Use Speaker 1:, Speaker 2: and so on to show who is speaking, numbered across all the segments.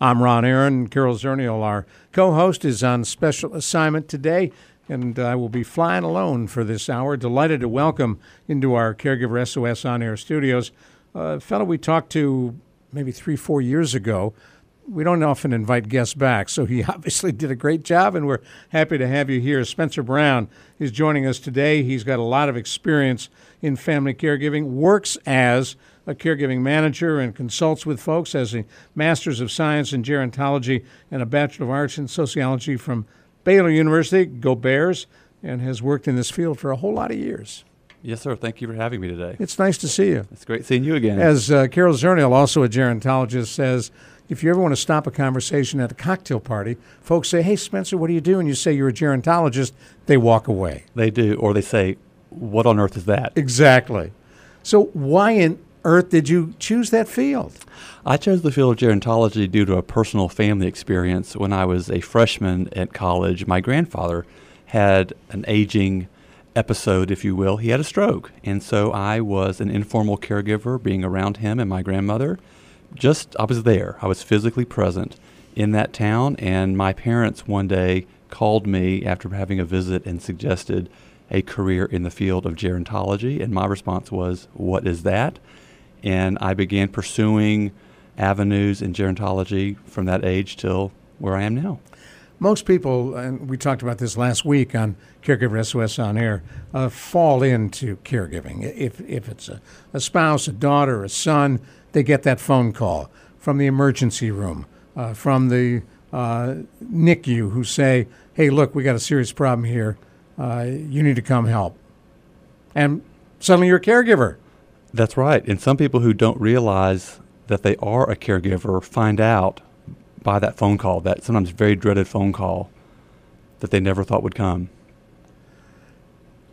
Speaker 1: I'm Ron Aaron. Carol Zernial, our co-host, is on special assignment today, and I will be flying alone for this hour. Delighted to welcome into our Caregiver SOS on air studios a fellow we talked to maybe three, four years ago we don't often invite guests back, so he obviously did a great job, and we're happy to have you here. Spencer Brown is joining us today. He's got a lot of experience in family caregiving, works as a caregiving manager and consults with folks as a Master's of Science in Gerontology and a Bachelor of Arts in Sociology from Baylor University. Go Bears! And has worked in this field for a whole lot of years.
Speaker 2: Yes, sir. Thank you for having me today.
Speaker 1: It's nice to see you.
Speaker 2: It's great seeing you again.
Speaker 1: As uh, Carol Zernial, also a gerontologist, says, if you ever want to stop a conversation at a cocktail party, folks say, Hey, Spencer, what do you do? And you say you're a gerontologist, they walk away.
Speaker 2: They do. Or they say, What on earth is that?
Speaker 1: Exactly. So, why in earth did you choose that field?
Speaker 2: I chose the field of gerontology due to a personal family experience. When I was a freshman at college, my grandfather had an aging episode, if you will. He had a stroke. And so I was an informal caregiver, being around him and my grandmother. Just, I was there. I was physically present in that town. And my parents one day called me after having a visit and suggested a career in the field of gerontology. And my response was, What is that? And I began pursuing avenues in gerontology from that age till where I am now.
Speaker 1: Most people, and we talked about this last week on Caregiver SOS on air, uh, fall into caregiving. If, if it's a, a spouse, a daughter, a son, they get that phone call from the emergency room, uh, from the uh, NICU, who say, hey, look, we got a serious problem here. Uh, you need to come help. And suddenly you're a caregiver.
Speaker 2: That's right. And some people who don't realize that they are a caregiver find out by that phone call, that sometimes very dreaded phone call that they never thought would come.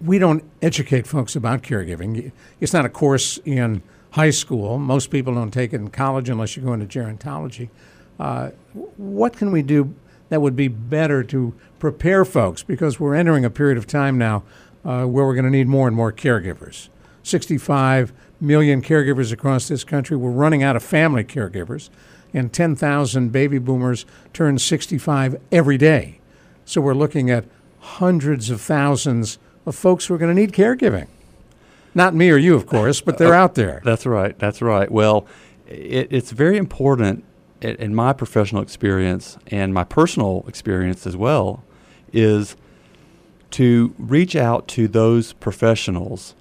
Speaker 1: We don't educate folks about caregiving. It's not a course in high school. Most people don't take it in college unless you go into gerontology. Uh, what can we do that would be better to prepare folks? Because we're entering a period of time now uh, where we're going to need more and more caregivers. 65 million caregivers across this country. We're running out of family caregivers, and 10,000 baby boomers turn 65 every day. So we're looking at hundreds of thousands of folks who are going to need caregiving. Not me or you, of course, but they're uh, uh, out there.
Speaker 2: That's right. That's right. Well, it, it's very important in my professional experience and my personal experience as well is to reach out to those professionals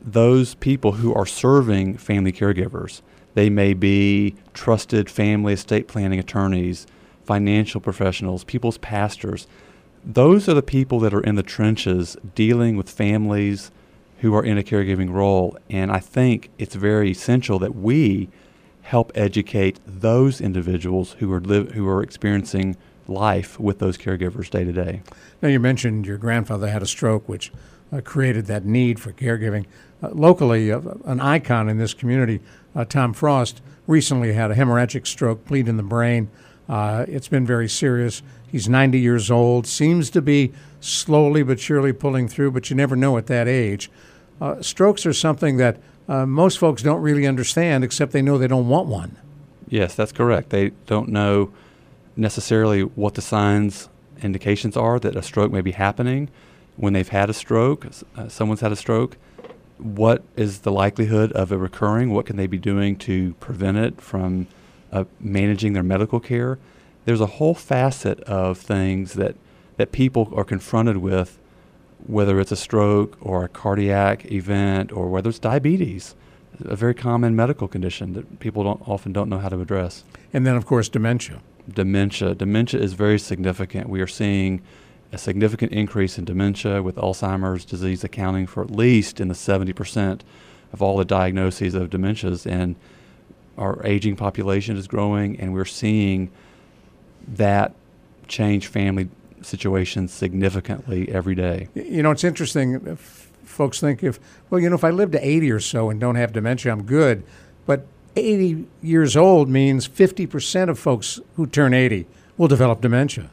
Speaker 2: those people who are serving family caregivers. They may be trusted family estate planning attorneys, financial professionals, people's pastors. Those are the people that are in the trenches dealing with families who are in a caregiving role. And I think it's very essential that we help educate those individuals who are who are experiencing life with those caregivers day to day.
Speaker 1: Now you mentioned your grandfather had a stroke, which uh, created that need for caregiving. Uh, locally, uh, an icon in this community, uh, Tom Frost, recently had a hemorrhagic stroke, bleed in the brain. Uh, it's been very serious. He's 90 years old, seems to be slowly but surely pulling through, but you never know at that age. Uh, strokes are something that most folks don't really understand, except they know they don't want one.
Speaker 2: Yes, that's correct. They don't know necessarily what the signs, indications are that a stroke may be happening when they've had a stroke, uh, someone's had a stroke, what is the likelihood of it recurring? What can they be doing to prevent it from uh, managing their medical care? There's a whole facet of things that, that people are confronted with, whether it's a stroke or a cardiac event or whether it's diabetes, a very common medical condition that people don't, often don't know how to address.
Speaker 1: And then, of course, dementia.
Speaker 2: Dementia. Dementia is very significant. We are seeing a significant increase in dementia, with Alzheimer's disease accounting for at least in the 70% of all the diagnoses of dementias. And our aging population is growing, and we're seeing that change family situations significantly every day.
Speaker 1: You know, it's interesting. Uh, if folks think if, well, you know, if I live to 80 or so and don't have dementia, I'm good. But 80 years old means 50% of folks who turn 80 will develop dementia.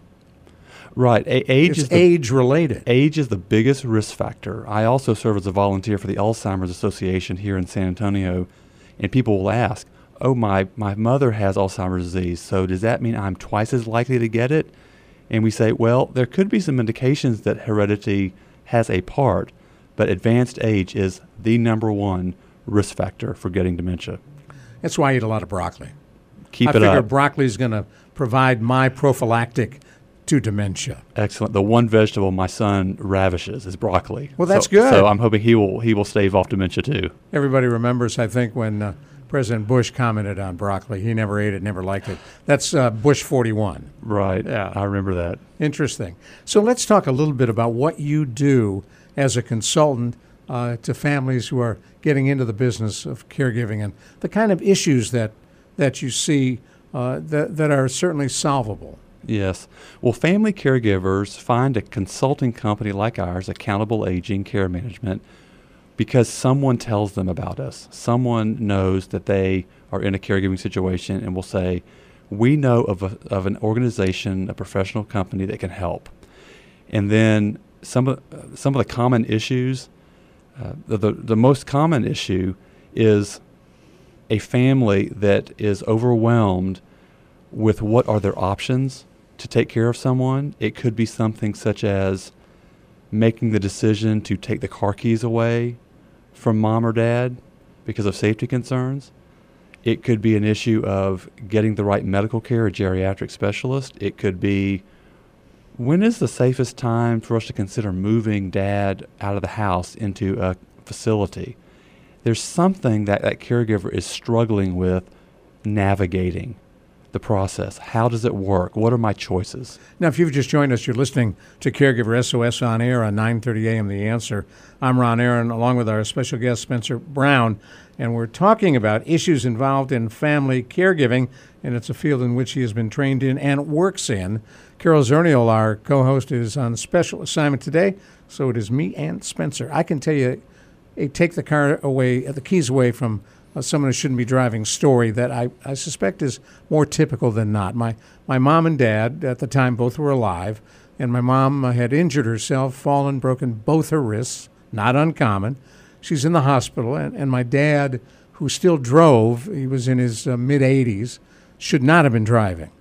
Speaker 2: Right. A- age
Speaker 1: It's
Speaker 2: is the,
Speaker 1: age related.
Speaker 2: age is the biggest risk factor. I also serve as a volunteer for the Alzheimer's Association here in San Antonio, and people will ask, "Oh, my my mother has Alzheimer's disease, so does that mean I'm twice as likely to get it?" And we say, "Well, there could be some indications that heredity has a part, but advanced age is the number one risk factor for getting dementia.
Speaker 1: That's why I eat a lot of broccoli.
Speaker 2: Keep
Speaker 1: I
Speaker 2: it
Speaker 1: figure
Speaker 2: up.
Speaker 1: broccoli is going to provide my prophylactic to dementia.
Speaker 2: Excellent. The one vegetable my son ravishes is broccoli.
Speaker 1: Well, that's
Speaker 2: So-
Speaker 1: good.
Speaker 2: So I'm hoping he will he will stave off dementia too.
Speaker 1: Everybody remembers, I think, when uh, President Bush commented on broccoli. He never ate it, never liked it. That's uh, Bush 41.
Speaker 2: Right.
Speaker 1: Yeah.
Speaker 2: I remember that.
Speaker 1: Interesting. So let's talk a little bit about what you do as a consultant uh, to families who are getting into the business of caregiving and the kind of issues that that you see uh, that that are certainly solvable.
Speaker 2: Yes. Well, family caregivers find a consulting company like ours, Accountable Aging Care Management, because someone tells them about us. Someone knows that they are in a caregiving situation and will say, We know of, a, of an organization, a professional company that can help. And then some of, some of the common issues, uh, the, the, the most common issue is a family that is overwhelmed with what are their options to take care of someone. It could be something such as making the decision to take the car keys away from mom or dad because of safety concerns. It could be an issue of getting the right medical care, a geriatric specialist. It could be when is the safest time for us to consider moving dad out of the house into a facility? There's something that that caregiver is struggling with navigating the process. How does it work? What are my choices?
Speaker 1: Now, if you've just joined us, you're listening to Caregiver SOS on air on 9:30 a.m. The Answer. I'm Ron Aaron, along with our special guest Spencer Brown, and we're talking about issues involved in family caregiving, and it's a field in which he has been trained in and works in. Carol Zernial, our co-host, is on special assignment today, so it is me and Spencer. I can tell you, take the car away, the keys away from someone who shouldn't be driving story that I, I suspect is more typical than not. My my mom and dad at the time both were alive, and my mom uh, had injured herself, fallen, broken both her wrists, not uncommon. She's in the hospital, and, and my dad, who still drove, he was in his uh, mid 80s, should not have been driving.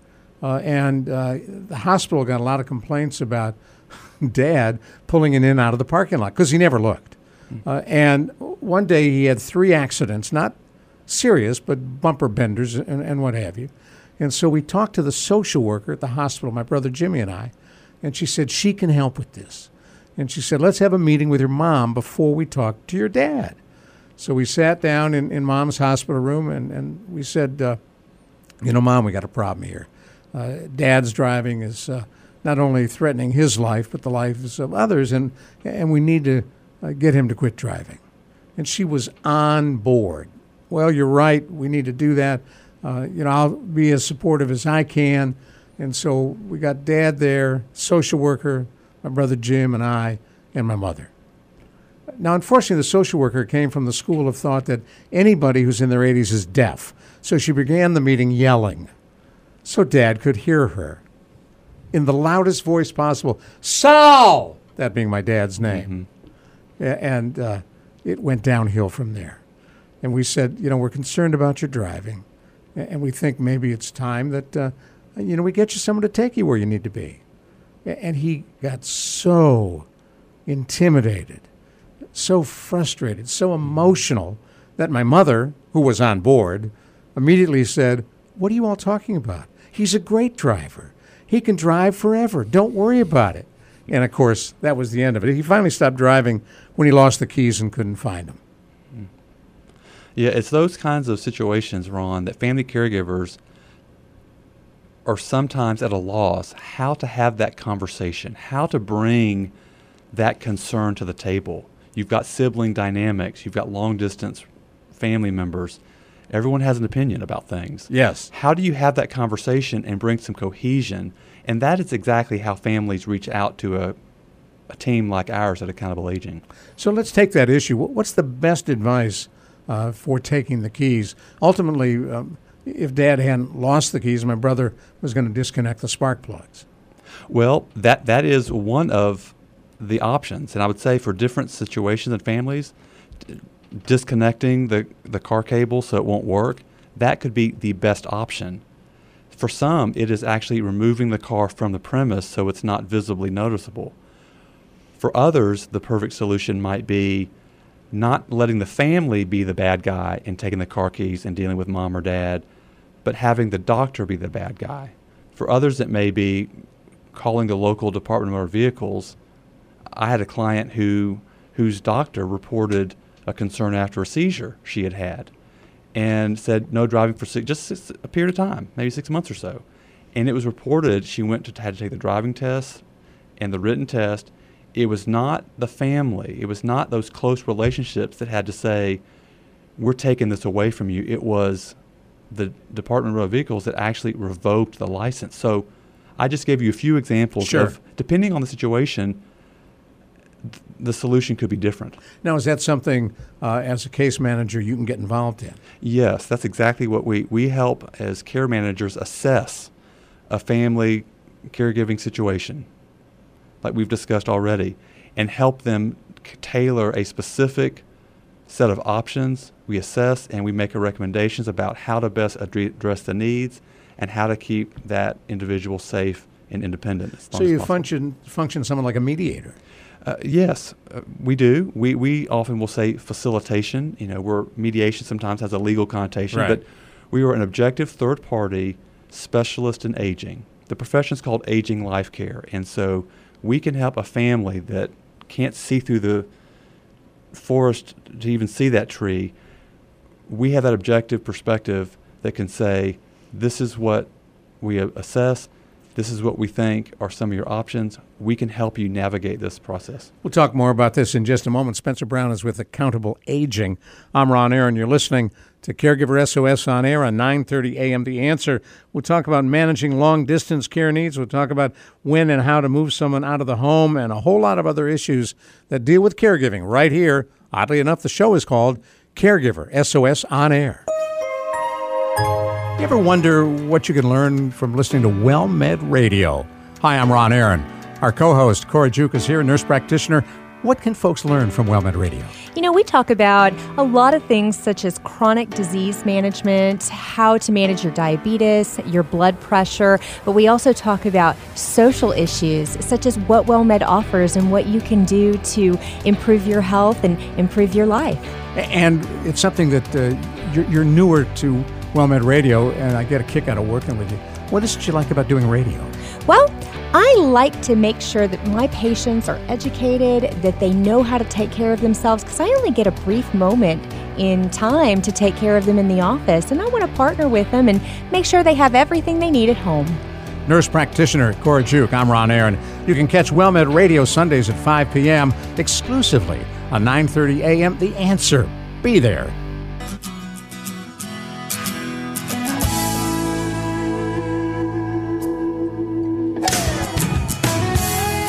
Speaker 1: Uh, and uh, the hospital got a lot of complaints about dad pulling it in out of the parking lot because he never looked. Uh, and one day he had three accidents, not serious, but bumper benders and, and what have you. And so we talked to the social worker at the hospital, my brother Jimmy and I, and she said she can help with this. And she said, let's have a meeting with your mom before we talk to your dad. So we sat down in, in mom's hospital room and, and we said, uh, you know, mom, we got a problem here. Uh, dad's driving is uh, not only threatening his life, but the lives of others, and, and we need to uh, get him to quit driving. And she was on board. Well, you're right. We need to do that. Uh, you know, I'll be as supportive as I can. And so we got dad there, social worker, my brother Jim, and I, and my mother. Now, unfortunately, the social worker came from the school of thought that anybody who's in their 80s is deaf. So she began the meeting yelling so dad could hear her in the loudest voice possible Sal! That being my dad's name. A- And uh, it went downhill from there. And we said, you know, we're concerned about your driving. And we think maybe it's time that, uh, you know, we get you someone to take you where you need to be. And he got so intimidated, so frustrated, so emotional that my mother, who was on board, immediately said, What are you all talking about? He's a great driver. He can drive forever. Don't worry about it. And of course, that was the end of it. He finally stopped driving when he lost the keys and couldn't find them.
Speaker 2: Yeah, it's those kinds of situations, Ron, that family caregivers are sometimes at a loss how to have that conversation, how to bring that concern to the table. You've got sibling dynamics, you've got long distance family members, Everyone has an opinion about things.
Speaker 1: Yes.
Speaker 2: How do you have that conversation and bring some cohesion? And that is exactly how families reach out to a, a team like ours at Accountable Aging.
Speaker 1: So let's take that issue. What's the best advice uh, for taking the keys? Ultimately, um, if Dad hadn't lost the keys, my brother was going to disconnect the spark plugs.
Speaker 2: Well, that that is one of the options, and I would say for different situations and families, d- disconnecting the the car cable so it won't work that could be the best option. For some, it is actually removing the car from the premise so it's not visibly noticeable. For others, the perfect solution might be not letting the family be the bad guy and taking the car keys and dealing with mom or dad, but having the doctor be the bad guy. For others, it may be calling the local Department of Motor Vehicles. I had a client who whose doctor reported a concern after a seizure she had had, and said no driving for six, just a period of time, maybe six months or so. And it was reported she went to had to take the driving test and the written test. It was not the family. It was not those close relationships that had to say, "We're taking this away from you." It was the Department of Motor Vehicles that actually revoked the license. So I just gave you a few examples
Speaker 1: Sure.
Speaker 2: of, depending on the situation, th- the solution could be different.
Speaker 1: Now, is that something uh, as a case manager you can get involved in?
Speaker 2: Yes, that's exactly what we, we help as care managers assess a family caregiving situation, like we've discussed already, and help them c- tailor a specific set of options. We assess and we make recommendations about how to best addre- address the needs and how to keep that individual safe and independent.
Speaker 1: So you function function someone like a mediator.
Speaker 2: Uh, yes, uh, we do. We we often will say facilitation. You know, where mediation sometimes has a legal connotation,
Speaker 1: Right.
Speaker 2: but we are an objective third party specialist in aging. The profession is called aging life care, and so we can help a family that can't see through the forest to even see that tree. We have that objective perspective that can say, this is what we assess. This is what we think are some of your options. We can help you navigate this process.
Speaker 1: We'll talk more about this in just a moment. Spencer Brown is with Accountable Aging. I'm Ron Aaron. You're listening to Caregiver SOS on air on 9:30 a.m. The Answer. We'll talk about managing long-distance care needs. We'll talk about when and how to move someone out of the home, and a whole lot of other issues that deal with caregiving. Right here, oddly enough, the show is called Caregiver SOS on air. You ever wonder what you can learn from listening to WellMed Radio? Hi, I'm Ron Aaron. Our co-host Cora Juke is here, nurse practitioner. What can folks learn from WellMed Radio?
Speaker 3: You know, we talk about a lot of things such as chronic disease management, how to manage your diabetes, your blood pressure, but we also talk about social issues such as what WellMed offers and what you can do to improve your health and improve your life.
Speaker 1: And it's something that uh, you're, you're newer to Well Radio, and I get a kick out of working with you. What is it you like about doing radio?
Speaker 3: Well, I like to make sure that my patients are educated, that they know how to take care of themselves, because I only get a brief moment in time to take care of them in the office, and I want to partner with them and make sure they have everything they need at home.
Speaker 1: Nurse practitioner Cora Juke. I'm Ron Aaron. You can catch WellMed Radio Sundays at 5 p.m. exclusively on 9:30 a.m. The Answer. Be there.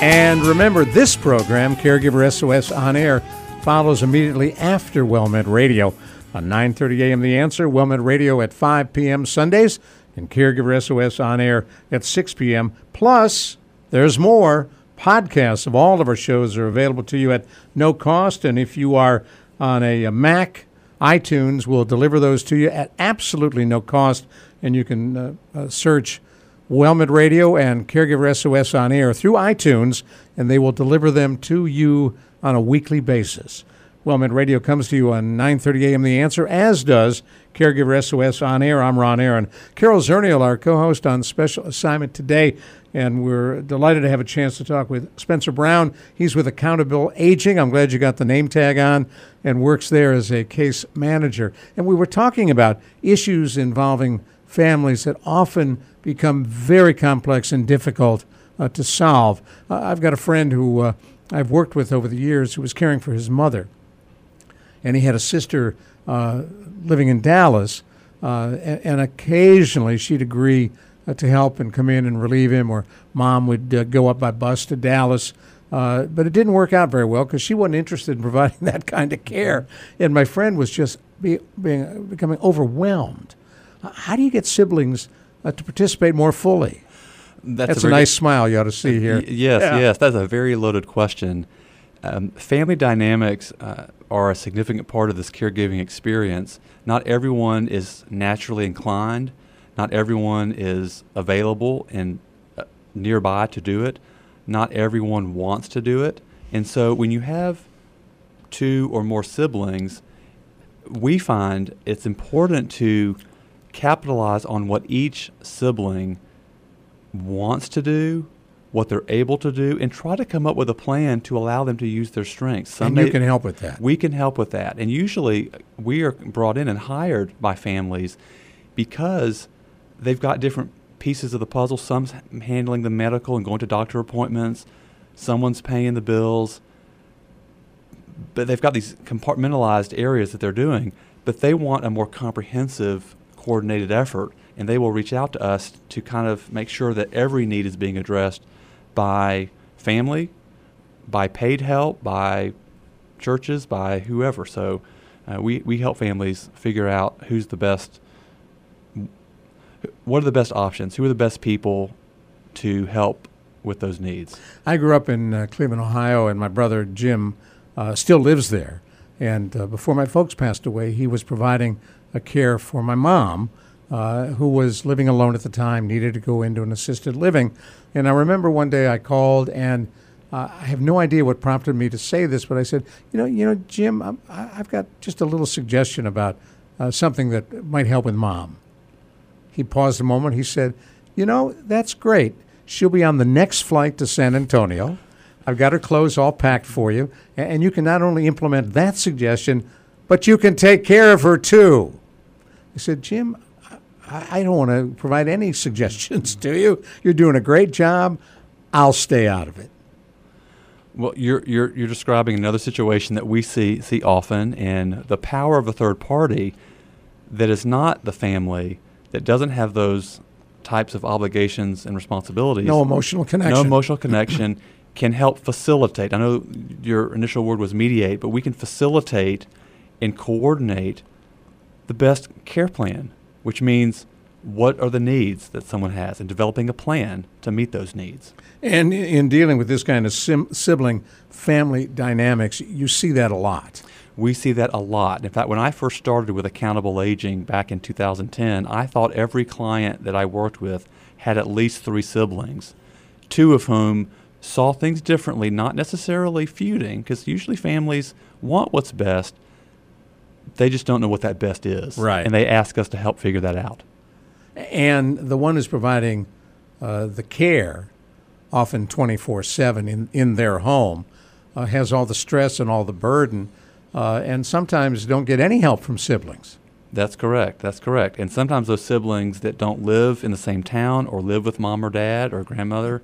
Speaker 1: And remember, this program, Caregiver SOS On Air, follows immediately after WellMed Radio on 9:30 a.m. The Answer, WellMed Radio at 5 p.m. Sundays, and Caregiver SOS On Air at 6 p.m. Plus, there's more. Podcasts of all of our shows are available to you at no cost, and if you are on a, Mac, iTunes will deliver those to you at absolutely no cost, and you can uh, uh, search Wellmed Radio and Caregiver SOS on air through iTunes, and they will deliver them to you on a weekly basis. Wellmed Radio comes to you on 9:30 a.m. The Answer, as does Caregiver SOS on air. I'm Ron Aaron. Carol Zernial, our co-host on special assignment today, and we're delighted to have a chance to talk with Spencer Brown. He's with Accountable Aging. I'm glad you got the name tag on and works there as a case manager. And we were talking about issues involving families that often become very complex and difficult uh, to solve. Uh, I've got a friend who uh, I've worked with over the years who was caring for his mother, and he had a sister uh, living in Dallas uh, and, and, occasionally she'd agree uh, to help and come in and relieve him, or mom would go up by bus to Dallas. But it didn't work out very well because she wasn't interested in providing that kind of care, and my friend was just be, being becoming overwhelmed. How do you get siblings to participate more fully?
Speaker 2: That's,
Speaker 1: That's
Speaker 2: a,
Speaker 1: a, nice smile you ought to see here.
Speaker 2: Y- yes,
Speaker 1: yeah.
Speaker 2: yes, that's a very loaded question. Um, family dynamics uh, are a significant part of this caregiving experience. Not everyone is naturally inclined. Not everyone is available and uh, nearby to do it. Not everyone wants to do it. And so when you have two or more siblings, we find it's important to capitalize on what each sibling wants to do, what they're able to do, and try to come up with a plan to allow them to use their strengths.
Speaker 1: Some and you may, can help with that.
Speaker 2: We can help with that. And usually we are brought in and hired by families because they've got different pieces of the puzzle. Some's handling the medical and going to doctor appointments, someone's paying the bills. But they've got these compartmentalized areas that they're doing, but they want a more comprehensive, coordinated effort and they will reach out to us to kind of make sure that every need is being addressed by family, by paid help, by churches, by whoever. So uh, we, we help families figure out who's the best, what are the best options, who are the best people to help with those needs.
Speaker 1: I grew up in uh, Cleveland, Ohio, and my brother Jim uh, still lives there. And uh, before my folks passed away, he was providing a care for my mom uh, who was living alone at the time, needed to go into an assisted living. And I remember one day I called, and uh, I have no idea what prompted me to say this, but I said, you know, you know, Jim, I'm, I've got just a little suggestion about uh, something that might help with mom. He paused a moment. He said, you know, that's great. She'll be on the next flight to San Antonio. I've got her clothes all packed for you, and you can not only implement that suggestion, but you can take care of her too. I said, Jim, I, don't want to provide any suggestions to you. You're doing a great job. I'll stay out of it.
Speaker 2: Well, you're, you're, you're describing another situation that we see, see often, and the power of a third party that is not the family, that doesn't have those types of obligations and responsibilities.
Speaker 1: No emotional connection.
Speaker 2: No emotional connection can help facilitate. I know your initial word was mediate, but we can facilitate and coordinate the best care plan which means what are the needs that someone has and developing a plan to meet those needs.
Speaker 1: And in dealing with this kind of sim- sibling family dynamics, you see that a lot.
Speaker 2: We see that a lot. In fact, when I first started with accountable aging back in 2010, I thought every client that I worked with had at least three siblings, two of whom saw things differently, not necessarily feuding, because usually families want what's best, they just don't know what that best is.
Speaker 1: Right.
Speaker 2: And they ask us to help figure that out.
Speaker 1: And the one who's providing uh, the care, often 24 7 in, in their home, uh, has all the stress and all the burden, uh, and sometimes don't get any help from siblings.
Speaker 2: That's correct. That's correct. And sometimes those siblings that don't live in the same town or live with mom or dad or grandmother,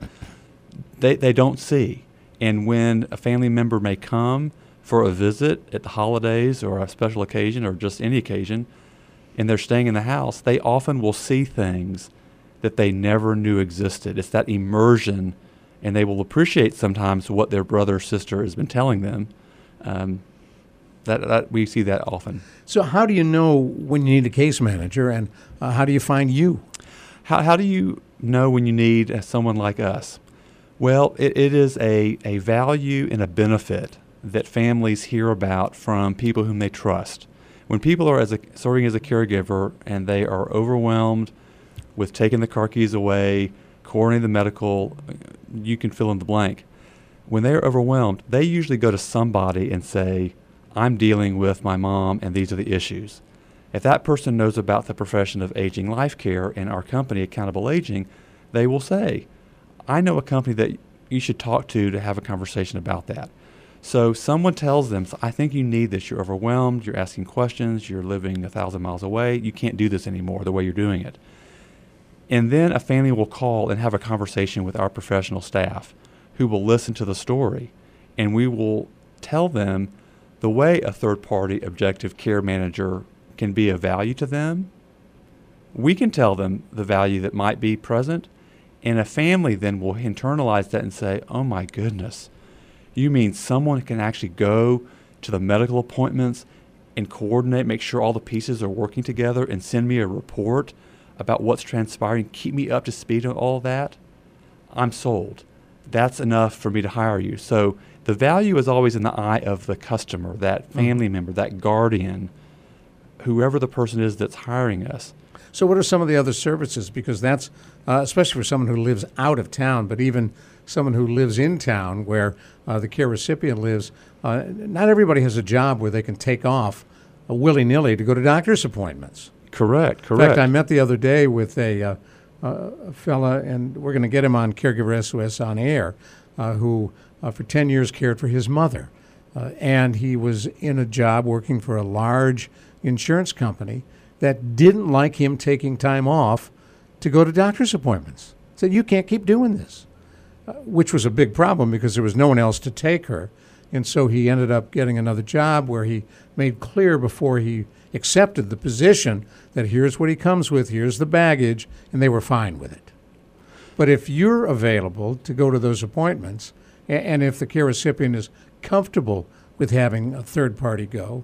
Speaker 2: they, they don't see. And when a family member may come for a visit at the holidays or a special occasion or just any occasion, and they're staying in the house, they often will see things that they never knew existed. It's that immersion, and they will appreciate sometimes what their brother or sister has been telling them. Um, that, that we see that often.
Speaker 1: So, how do you know when you need a case manager, and uh, how do you find you?
Speaker 2: How, how do you know when you need uh, someone like us? Well, it, it is a, a value and a benefit that families hear about from people whom they trust. When people are as a, serving as a caregiver and they are overwhelmed with taking the car keys away, coordinating the medical, you can fill in the blank. When they are overwhelmed, they usually go to somebody and say, I'm dealing with my mom and these are the issues. If that person knows about the profession of aging life care and our company, Accountable Aging, they will say, I know a company that you should talk to to have a conversation about that. So someone tells them, I think you need this. You're overwhelmed. You're asking questions. You're living a thousand miles away. You can't do this anymore the way you're doing it. And then a family will call and have a conversation with our professional staff who will listen to the story. And we will tell them the way a third party objective care manager can be of value to them We can tell them the value that might be present, and a family then will internalize that and say, "Oh my goodness, you mean someone can actually go to the medical appointments and coordinate, make sure all the pieces are working together, and send me a report about what's transpiring, keep me up to speed on all that? I'm sold. That's enough for me to hire you." So the value is always in the eye of the customer, that
Speaker 1: Mm-hmm.
Speaker 2: family member, that guardian, whoever the person is that's hiring us.
Speaker 1: So, what are some of the other services? Because that's, uh, especially for someone who lives out of town, but even someone who lives in town where uh, the care recipient lives, uh, not everybody has a job where they can take off willy nilly to go to doctor's appointments.
Speaker 2: Correct, correct.
Speaker 1: In fact, I met the other day with a, uh, a fella, and we're going to get him on Caregiver SOS on air, uh, who uh, for 10 years cared for his mother. Uh, and he was in a job working for a large insurance company that didn't like him taking time off to go to doctor's appointments. Said, You can't keep doing this, which was a big problem because there was no one else to take her. And so he ended up getting another job where he made clear before he accepted the position that here's what he comes with, here's the baggage, and they were fine with it. But if you're available to go to those appointments, and if the care recipient is comfortable with having a third party go,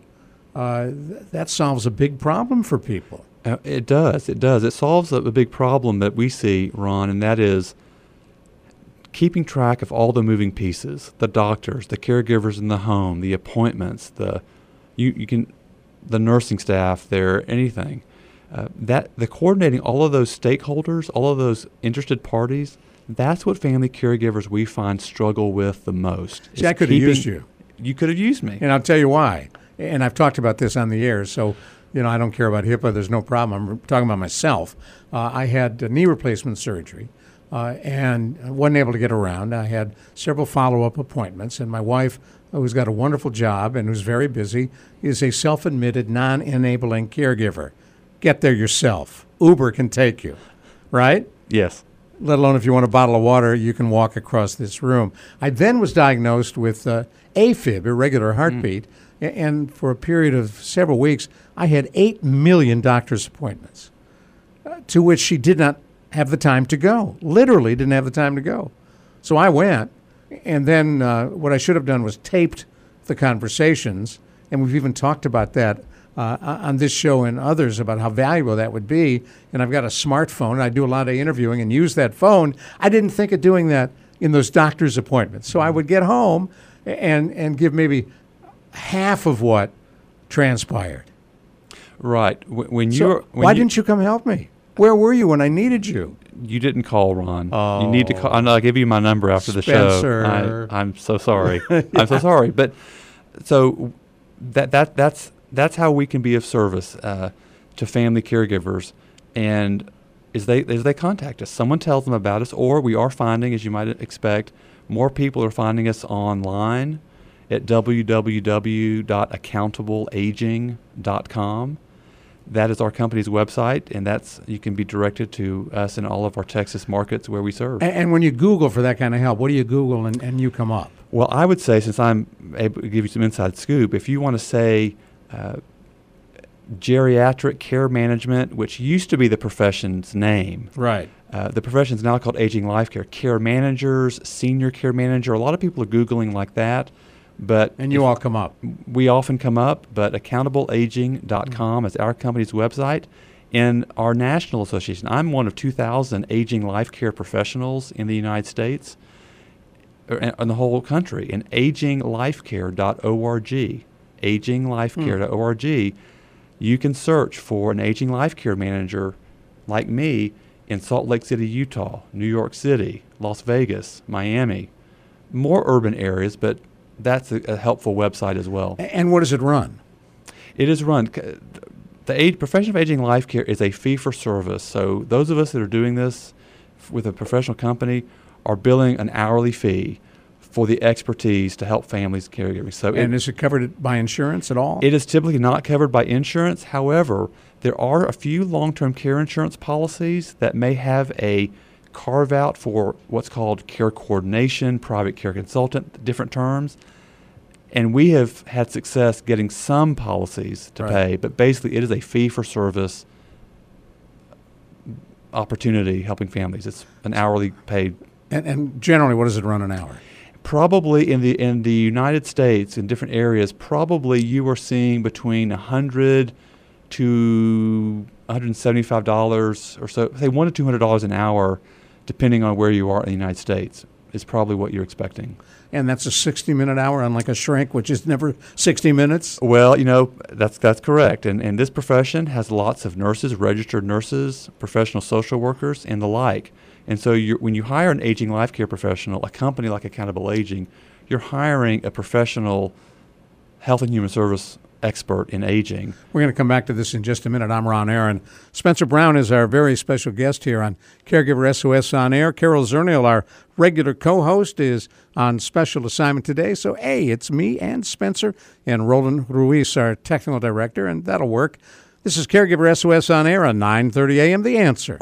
Speaker 1: uh, that solves a big problem for people.
Speaker 2: Uh, It does. It does. It solves a, a big problem that we see, Ron, and that is keeping track of all the moving pieces the doctors, the caregivers in the home, the appointments, the you, you can the nursing staff there, anything. Uh, that the coordinating all of those stakeholders, all of those interested parties, that's what family caregivers we find struggle with the most.
Speaker 1: See, I could have used you.
Speaker 2: You could have used me.
Speaker 1: And I'll tell you why. And I've talked about this on the air, so you know I don't care about HIPAA. There's no problem. I'm talking about myself. Uh, I had knee replacement surgery, uh, and I wasn't able to get around. I had several follow-up appointments, and my wife, who's got a wonderful job and who's very busy, is a self-admitted non-enabling caregiver. Get there yourself. Uber can take you, right?
Speaker 2: Yes.
Speaker 1: let alone if you want a bottle of water, you can walk across this room. I then was diagnosed with uh, AFib, irregular heartbeat, a- and for a period of several weeks, I had 8 million doctor's appointments uh, to which she did not have the time to go. Literally didn't have the time to go. So I went, and then uh, what I should have done was taped the conversations, and we've even talked about that uh, on this show and others about how valuable that would be. And I've got a smartphone, and I do a lot of interviewing and use that phone. I didn't think of doing that in those doctor's appointments. So I would get home and, and give maybe half of what transpired.
Speaker 2: Right. When you're when
Speaker 1: why
Speaker 2: you,
Speaker 1: didn't you come help me? Where were you when I needed you?
Speaker 2: You didn't call Ron. You need to call. and I'll give you my number after the show. I, I'm so sorry. I'm so sorry. But so that that that's that's how we can be of service uh, to family caregivers, and as they as they contact us, someone tells them about us, or we are finding, as you might expect, more people are finding us online at www.accountableaging.com. That is our company's website, and that's you can be directed to us in all of our Texas markets where we serve.
Speaker 1: And, and when you Google for that kind of help, what do you Google and, and you come up?
Speaker 2: Well, I would say, since I'm able to give you some inside scoop, if you want to say uh, geriatric care management, which used to be the profession's name,
Speaker 1: Right.
Speaker 2: uh, the profession is now called aging life care. Care managers, senior care manager. A lot of people are Googling like that, but
Speaker 1: And you all come up.
Speaker 2: we often come up, but accountableaging.com mm-hmm. is our company's website. In our national association, I'm one of 2,000 aging life care professionals in the United States, er, in in the whole country, and aginglifecare.org. Aginglifecare.org. You can search for an aging life care manager like me in Salt Lake City, Utah, New York City, Las Vegas, Miami, more urban areas, but that's a, a helpful website as well.
Speaker 1: And what does it run?
Speaker 2: It is run. The age, profession of aging life care is a fee for service. So those of us that are doing this with a professional company are billing an hourly fee for the expertise to help families caregiving. So
Speaker 1: And
Speaker 2: it,
Speaker 1: is it covered by insurance at all?
Speaker 2: it is typically not covered by insurance. However, there are a few long-term care insurance policies that may have a carve out for what's called care coordination, private care consultant, different terms. And we have had success getting some policies to
Speaker 1: Right.
Speaker 2: pay, but basically it is a fee for service opportunity helping families. It's an hourly paid.
Speaker 1: And, and generally, what does it run an hour?
Speaker 2: Probably in the in the United States, in different areas, probably you are seeing between a hundred to one hundred seventy-five dollars or so, say one to two hundred dollars an hour, depending on where you are in the United States, is probably what you're expecting.
Speaker 1: And that's a 60 minute hour, unlike a shrink, which is never 60 minutes.
Speaker 2: Well, you know, that's that's correct. And and this profession has lots of nurses, registered nurses, professional social workers, and the like. And so when you hire an aging life care professional, a company like Accountable Aging, you're hiring a professional health and human service expert in aging.
Speaker 1: We're going to come back to this in just a minute. I'm Ron Aaron. Spencer Brown is our very special guest here on Caregiver SOS on Air. Carol Zernial, our regular co host, is on special assignment today. So, A, it's me and Spencer and Roland Ruiz, our technical director, and that'll work. This is Caregiver SOS on Air on 9:30 a.m. The Answer.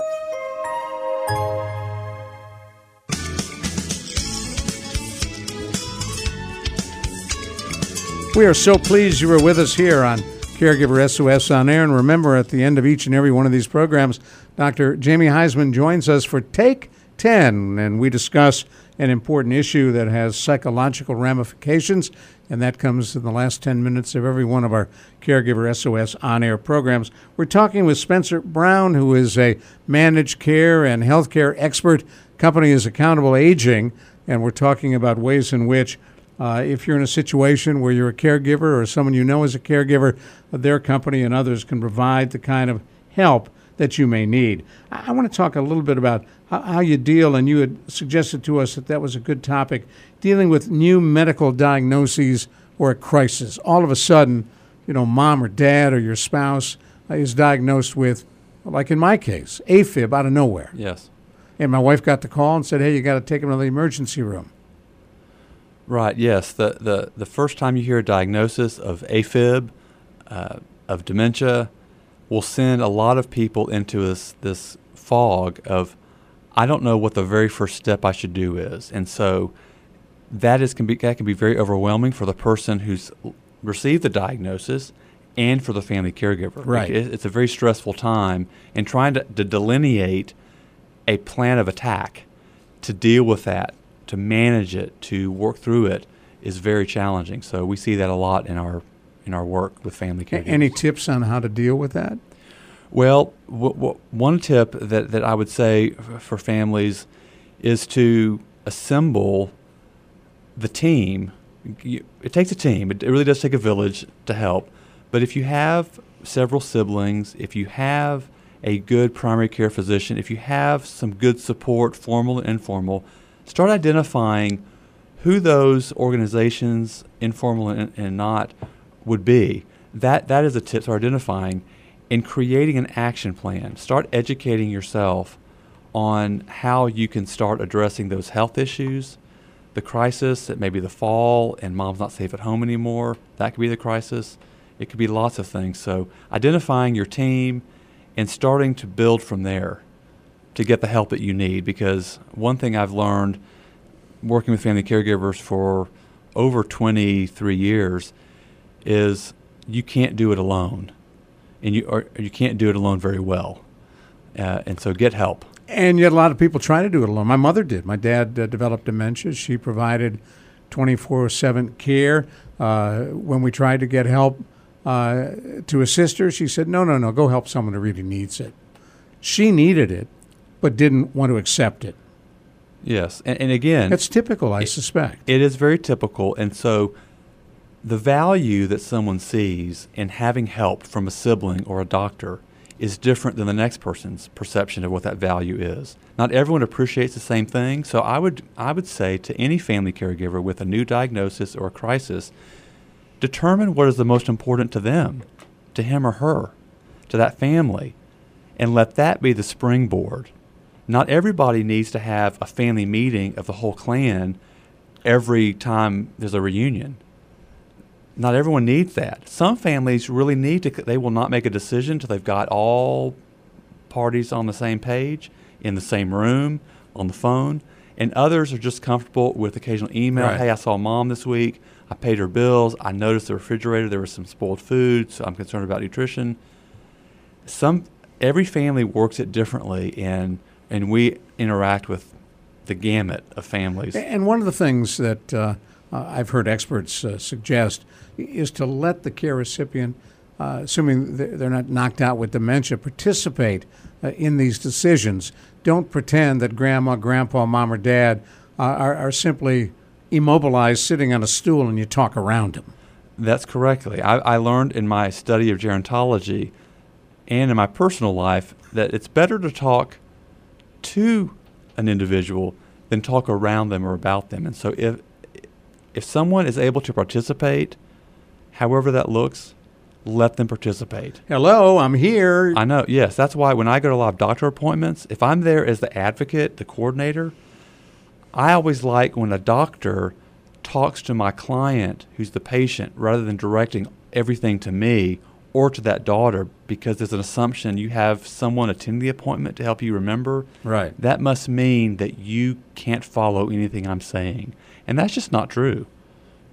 Speaker 1: We are so pleased you were with us here on Caregiver SOS on Air. And remember, at the end of each and every one of these programs, Dr. Jamie Huysman joins us for Take 10, and we discuss an important issue that has psychological ramifications, and that comes in the last 10 minutes of every one of our Caregiver SOS on air programs. We're talking with Spencer Brown, who is a managed care and healthcare expert. Company is Accountable Aging, and we're talking about ways in which uh, if you're in a situation where you're a caregiver or someone you know is a caregiver, their company and others can provide the kind of help that you may need. I, I want to talk a little bit about how, how, you deal, and you had suggested to us that that was a good topic, dealing with new medical diagnoses or a crisis. All of a sudden, you know, mom or dad or your spouse uh, is diagnosed with, like in my case, AFib out of nowhere.
Speaker 2: Yes.
Speaker 1: And my wife got the call and said, hey, you got to take him to the emergency room.
Speaker 2: Right. Yes. The the the first time you hear a diagnosis of AFib, uh, of dementia, will send a lot of people into this this fog of, I don't know what the very first step I should do is, and so that is can be that can be very overwhelming for the person who's received the diagnosis and for the family caregiver.
Speaker 1: Right.
Speaker 2: It's a very stressful time, and trying to, to delineate a plan of attack to deal with that to manage it, to work through it, is very challenging. So we see that a lot in our in our work with family care.
Speaker 1: Any tips on how to deal with that?
Speaker 2: Well, w- w- one tip that, that I would say f- for families is to assemble the team. You, it takes a team. It, it really does take a village to help. But if you have several siblings, if you have a good primary care physician, if you have some good support, formal and informal, start identifying who those organizations, informal and, and not, would be. That that is a tip for identifying and creating an action plan. Start educating yourself on how you can start addressing those health issues, the crisis that may be the fall and mom's not safe at home anymore. That could be the crisis. It could be lots of things. So identifying your team and starting to build from there to get the help that you need. Because one thing I've learned working with family caregivers for over 23 years is you can't do it alone, and you or you can't do it alone very well, uh, and so get help.
Speaker 1: And yet, a lot of people try to do it alone. My mother did. My dad uh, developed dementia. She provided 24 7 care. Uh, when we tried to get help uh, to assist her, she said, No, no, no, go help someone who really needs it. She needed it, but didn't want to accept it.
Speaker 2: Yes, and, and again,
Speaker 1: that's typical, I it, suspect.
Speaker 2: It is very typical, and so the value that someone sees in having help from a sibling or a doctor is different than the next person's perception of what that value is. Not everyone appreciates the same thing, so I would I would say to any family caregiver with a new diagnosis or a crisis, determine what is the most important to them, to him or her, to that family, and let that be the springboard not everybody needs to have a family meeting of the whole clan every time there's a reunion. Not everyone needs that. Some families really need to, they will not make a decision until they've got all parties on the same page, in the same room, on the phone. And others are just comfortable with occasional email.
Speaker 1: Right.
Speaker 2: Hey, I saw mom this week. I paid her bills. I noticed the refrigerator, there was some spoiled food, so I'm concerned about nutrition. Some every family works it differently, and and we interact with the gamut of families.
Speaker 1: And one of the things that uh, I've heard experts uh, suggest is to let the care recipient, uh, assuming they're not knocked out with dementia, participate uh, in these decisions. Don't pretend that grandma, grandpa, mom, or dad uh, are, are simply immobilized sitting on a stool and you talk around them.
Speaker 2: That's correctly. I, I learned in my study of gerontology and in my personal life that it's better to talk to an individual than talk around them or about them. And so if if someone is able to participate, however that looks, let them participate.
Speaker 1: Hello, I'm here.
Speaker 2: I know. Yes, that's why when I go to a lot of doctor appointments, if I'm there as the advocate, the coordinator, I always like when a doctor talks to my client who's the patient rather than directing everything to me or to that daughter because there's an assumption you have someone attend the appointment to help you remember.
Speaker 1: Right.
Speaker 2: That must mean that you can't follow anything I'm saying. And that's just not true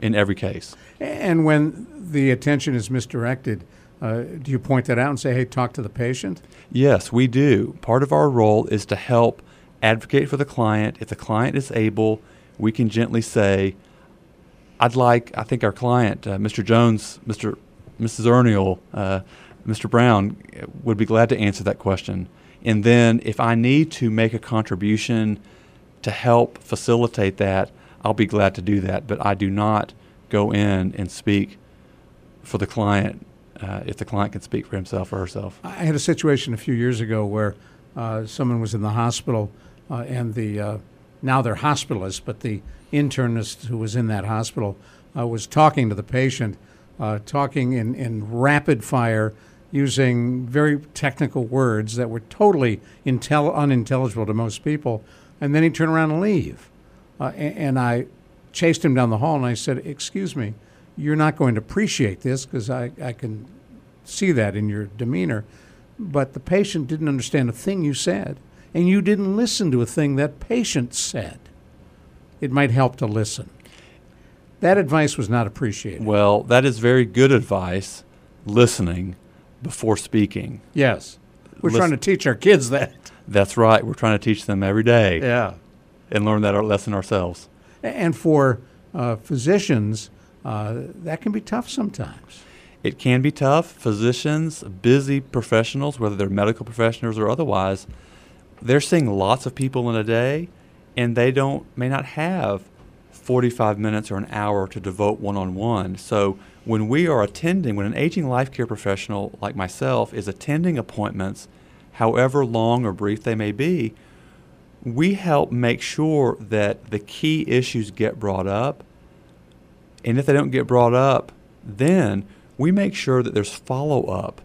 Speaker 2: in every case.
Speaker 1: And when the attention is misdirected, uh, do you point that out and say, hey, talk to the patient?
Speaker 2: Yes, we do. Part of our role is to help advocate for the client. If the client is able, we can gently say, I'd like, I think our client, uh, Mr. Jones, Mr. Mrs. Erniel, uh, Mr. Brown would be glad to answer that question. And then if I need to make a contribution to help facilitate that, I'll be glad to do that. But I do not go in and speak for the client uh, if the client can speak for himself or herself.
Speaker 1: I had a situation a few years ago where uh, someone was in the hospital uh, and the uh, now they're hospitalists, but the internist who was in that hospital uh, was talking to the patient uh, talking in, in rapid fire using very technical words that were totally intel- unintelligible to most people. And then he turned around and leave. Uh, and, and, I chased him down the hall and I said, Excuse me, you're not going to appreciate this because I, I can see that in your demeanor. But the patient didn't understand a thing you said, and you didn't listen to a thing that patient said. It might help to listen. That advice was not appreciated.
Speaker 2: Well, that is very good advice, listening before speaking.
Speaker 1: Yes. We're Listen. trying to teach our kids that.
Speaker 2: That's right. We're trying to teach them every day.
Speaker 1: Yeah.
Speaker 2: And learn that our lesson ourselves.
Speaker 1: And for uh, physicians, uh, that can be tough sometimes.
Speaker 2: It can be tough. Physicians, busy professionals, whether they're medical professionals or otherwise, they're seeing lots of people in a day, and they don't may not have 45 minutes or an hour to devote one on one. So when we are attending, when an aging life care professional like myself is attending appointments, however long or brief they may be, we help make sure that the key issues get brought up. And if they don't get brought up, then we make sure that there's follow up,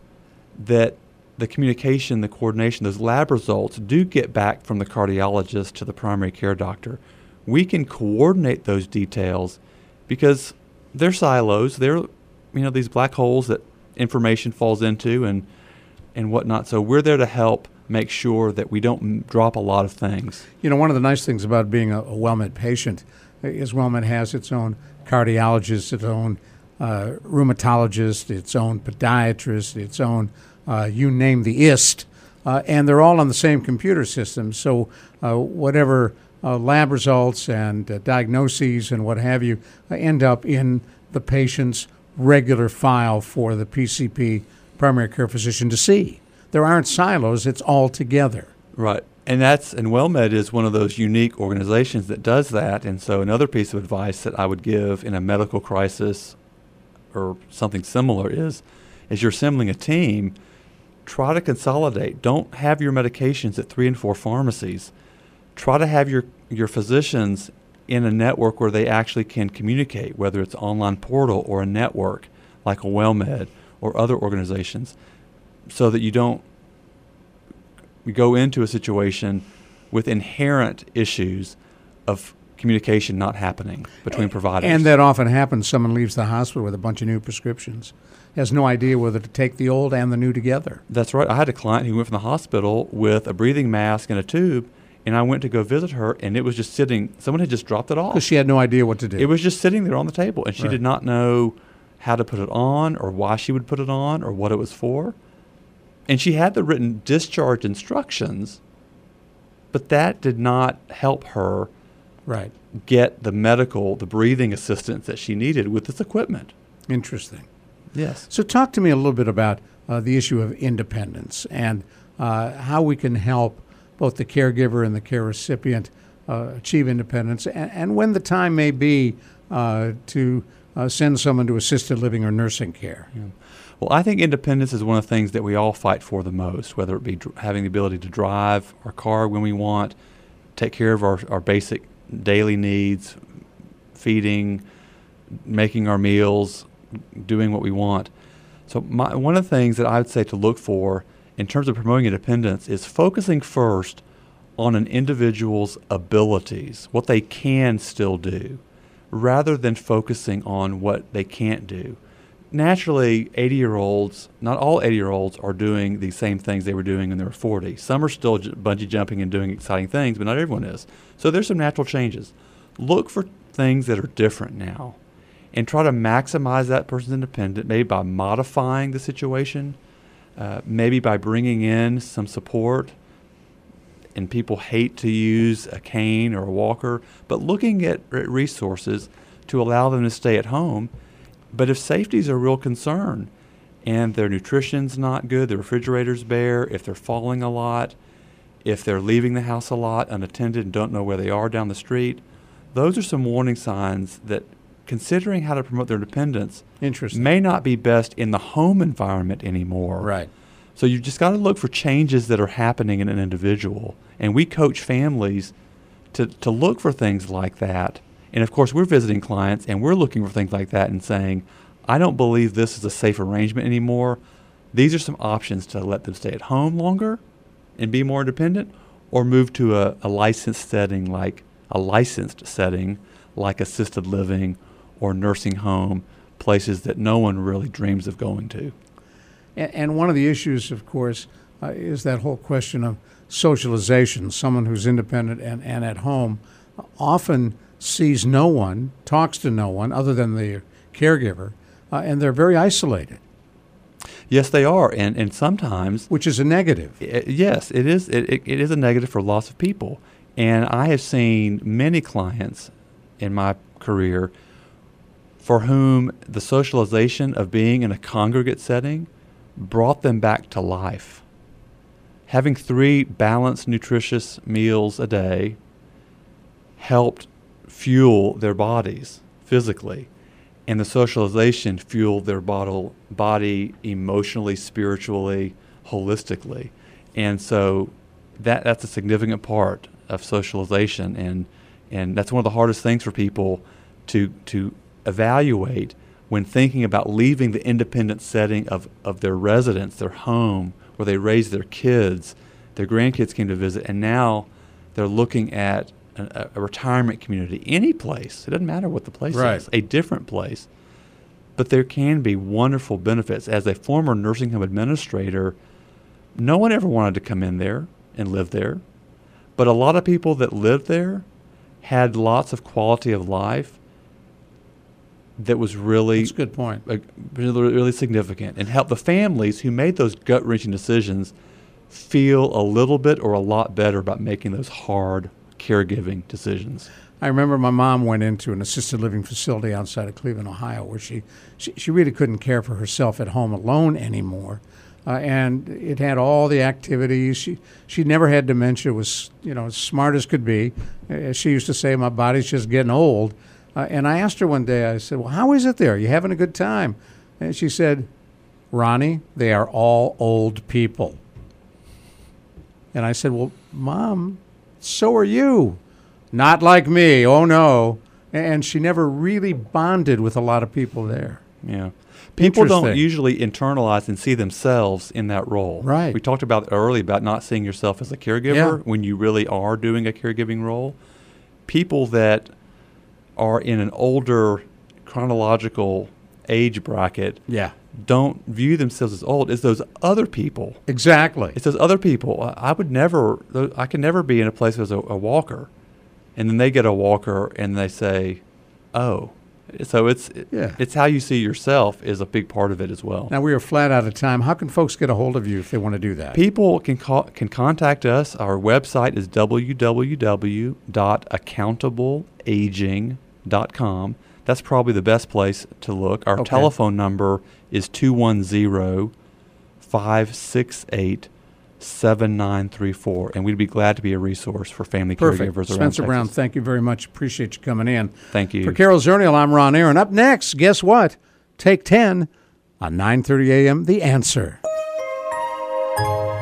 Speaker 2: that the communication, the coordination, those lab results do get back from the cardiologist to the primary care doctor we can coordinate those details because they're silos. They're you know these black holes that information falls into and and whatnot. So we're there to help make sure that we don't drop a lot of things.
Speaker 1: You know, one of the nice things about being a, a WellMed patient is WellMed has its own cardiologist, its own uh, rheumatologist, its own podiatrist, its own uh, you name the ist, uh, and they're all on the same computer system. So uh, whatever lab results and uh, diagnoses and what have you uh, end up in the patient's regular file for the PCP primary care physician to see. There aren't silos, it's all together.
Speaker 2: Right. And that's and WellMed is one of those unique organizations that does that. And so another piece of advice that I would give in a medical crisis or something similar is as you're assembling a team, try to consolidate. Don't have your medications at three and four pharmacies. Try to have your your physicians in a network where they actually can communicate, whether it's online portal or a network like a WellMed or other organizations, so that you don't go into a situation with inherent issues of communication not happening between providers.
Speaker 1: And that often happens. Someone leaves the hospital with a bunch of new prescriptions, has no idea whether to take the old and the new together.
Speaker 2: That's right. I had a client who went from the hospital with a breathing mask and a tube and I went to go visit her, and it was just sitting. Someone had just dropped it off
Speaker 1: because she had no idea what to do.
Speaker 2: It was just sitting there on the table, and she right. did not know how to put it on, or why she would put it on, or what it was for. And she had the written discharge instructions, but that did not help her
Speaker 1: Right.
Speaker 2: get the medical, the breathing assistance that she needed with this equipment.
Speaker 1: Interesting.
Speaker 2: Yes.
Speaker 1: So, talk to me a little bit about uh, the issue of independence and uh, how we can help both the caregiver and the care recipient uh, achieve independence, and, and, when the time may be uh, to uh, send someone to assisted living or nursing care.
Speaker 2: Yeah. Well, I think independence is one of the things that we all fight for the most, whether it be dr- having the ability to drive our car when we want, take care of our, our basic daily needs, feeding, making our meals, doing what we want. So, my, one of the things that I would say to look for in terms of promoting independence is focusing first on an individual's abilities, what they can still do, rather than focusing on what they can't do. Naturally, 80 year olds, not all 80 year olds are doing the same things they were doing when they were 40. Some are still j- bungee jumping and doing exciting things, but not everyone is. So there's some natural changes. Look for things that are different now and try to maximize that person's independence, maybe by modifying the situation, uh, maybe by bringing in some support and people hate to use a cane or a walker, but looking at resources to allow them to stay at home. But if safety is a real concern and their nutrition's not good, the refrigerator's bare, if they're falling a lot, if they're leaving the house a lot unattended and don't know where they are down the street, those are some warning signs that considering how to promote their independence
Speaker 1: Interesting.
Speaker 2: may not be best in the home environment anymore.
Speaker 1: Right.
Speaker 2: So you've just got to look for changes that are happening in an individual. And we coach families to, to look for things like that. And of course, we're visiting clients and we're looking for things like that and saying, I don't believe this is a safe arrangement anymore. These are some options to let them stay at home longer and be more independent or move to a, a licensed setting like a licensed setting like assisted living or nursing home, places that no one really dreams of going to.
Speaker 1: And, and one of the issues, of course, uh, is that whole question of socialization. Someone who's independent and, and at home often sees no one, talks to no one other than the caregiver, uh, and they're very isolated.
Speaker 2: Yes, they are, and and sometimes,
Speaker 1: which is a negative.
Speaker 2: It, yes, it is. It, it is a negative for lots of people, and I have seen many clients in my career for whom the socialization of being in a congregate setting brought them back to life. Having three balanced, nutritious meals a day helped fuel their bodies physically, and the socialization fueled their body, emotionally, spiritually, holistically. And so that, that's a significant part of socialization, and, and that's one of the hardest things for people to, to evaluate when thinking about leaving the independent setting of, of their residence, their home, where they raised their kids, their grandkids came to visit, and now they're looking at a, a retirement community, any place. It doesn't matter what the place
Speaker 1: right.
Speaker 2: is, a different place. But there can be wonderful benefits. As a former nursing home administrator, no one ever wanted to come in there and live there. But a lot of people that lived there had lots of quality of life that was really
Speaker 1: That's a good point.
Speaker 2: Uh, really, really significant and help the families who made those gut wrenching decisions feel a little bit or a lot better about making those hard caregiving decisions.
Speaker 1: I remember my mom went into an assisted living facility outside of Cleveland, Ohio, where she, she, she really couldn't care for herself at home alone anymore. Uh, and it had all the activities. She she never had dementia. Was you know as smart as could be. As she used to say, my body's just getting old. Uh, and I asked her one day. I said, "Well, how is it there? Are you having a good time?" And she said, "Ronnie, they are all old people." And I said, "Well, mom, so are you. Not like me. Oh no." And she never really bonded with a lot of people there.
Speaker 2: Yeah. People don't usually internalize and see themselves in that role.
Speaker 1: Right.
Speaker 2: We talked about early about not seeing yourself as a caregiver
Speaker 1: Yeah.
Speaker 2: when you really are doing a caregiving role. People that are in an older chronological age bracket
Speaker 1: Yeah.
Speaker 2: don't view themselves as old. It's those other people.
Speaker 1: Exactly.
Speaker 2: It's those other people. I I would never, I can never be in a place as a, a walker. And then they get a walker and they say, oh, So it's
Speaker 1: Yeah.
Speaker 2: it's how you see yourself is a big part of it as well.
Speaker 1: Now we are flat out of time. How can folks get a hold of you if they want to do that?
Speaker 2: People can call, can contact us. Our website is www.accountableaging.com. That's probably the best place to look. Our
Speaker 1: Okay.
Speaker 2: telephone number is 210 568 7934. And we'd be glad to be a resource for family
Speaker 1: Perfect.
Speaker 2: caregivers around
Speaker 1: Spencer Brown,
Speaker 2: Texas.
Speaker 1: thank you very much. Appreciate you coming in.
Speaker 2: Thank you.
Speaker 1: For Carol Zernial, I'm Ron Aaron. Up next, guess what? Take 10 on 9:30 a.m. The Answer.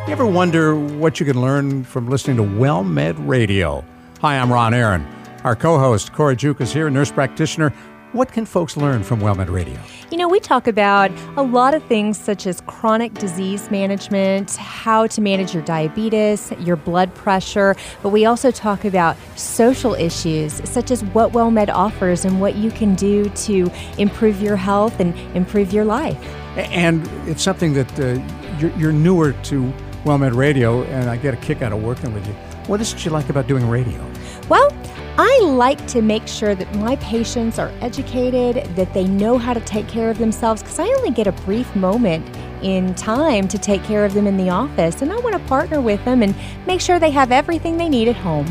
Speaker 1: You ever wonder what you can learn from listening to WellMed Radio? Hi, I'm Ron Aaron. Our co-host Cora Juke is here, nurse practitioner. What can folks learn from WellMed Radio?
Speaker 3: You know, we talk about a lot of things such as chronic disease management, how to manage your diabetes, your blood pressure, but we also talk about social issues such as what WellMed offers and what you can do to improve your health and improve your life.
Speaker 1: And it's something that uh, you're, you're newer to WellMed Radio, and I get a kick out of working with you. What is it you like about doing radio?
Speaker 3: Well, I like to make sure that my patients are educated, that they know how to take care of themselves, because I only get a brief moment in time to take care of them in the office, and I want to partner with them and make sure they have everything they need at home.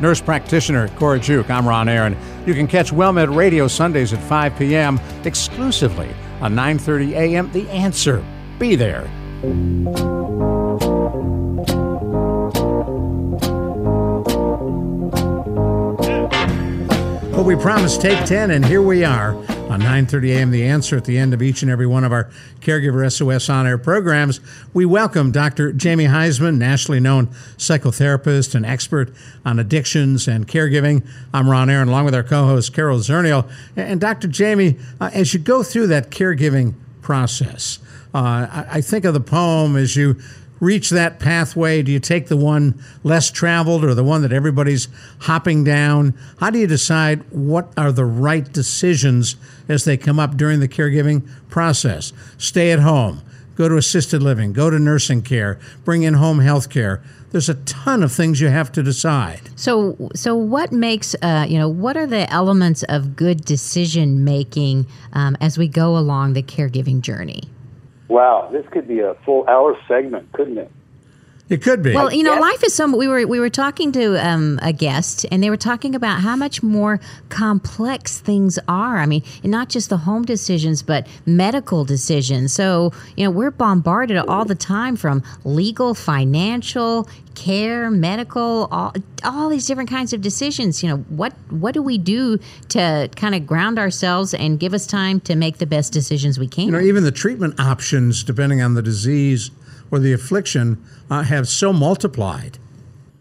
Speaker 1: Nurse practitioner Cora Juke. I'm Ron Aaron. You can catch WellMed Radio Sundays at 5 p.m. exclusively on 9:30 a.m. The Answer. Be there. Well, we promised take 10, and here we are on 9.30 a.m. The Answer at the end of each and every one of our Caregiver SOS on-air programs. We welcome Dr. Jamie Huysman, nationally known psychotherapist and expert on addictions and caregiving. I'm Ron Aaron, along with our co-host Carol Zernial. And Dr. Jamie, uh, as you go through that caregiving process, uh, I, I think of the poem as you reach that pathway? Do you take the one less traveled or the one that everybody's hopping down? How do you decide what are the right decisions as they come up during the caregiving process? Stay at home, go to assisted living, go to nursing care, bring in home health care. There's a ton of things you have to decide.
Speaker 4: So, so what makes uh, you know what are the elements of good decision making um, as we go along the caregiving journey?
Speaker 5: Wow, this could be a full hour segment, couldn't it?
Speaker 1: It could be.
Speaker 4: Well, you know,
Speaker 5: guess-
Speaker 4: life is so. We were we were talking to um, a guest, and they were talking about how much more complex things are. I mean, not just the home decisions, but medical decisions. So, you know, we're bombarded all the time from legal, financial, care, medical, all all these different kinds of decisions. You know, what what do we do to kind of ground ourselves and give us time to make the best decisions we can?
Speaker 1: you know, even the treatment options, depending on the disease or the affliction, uh, have so multiplied.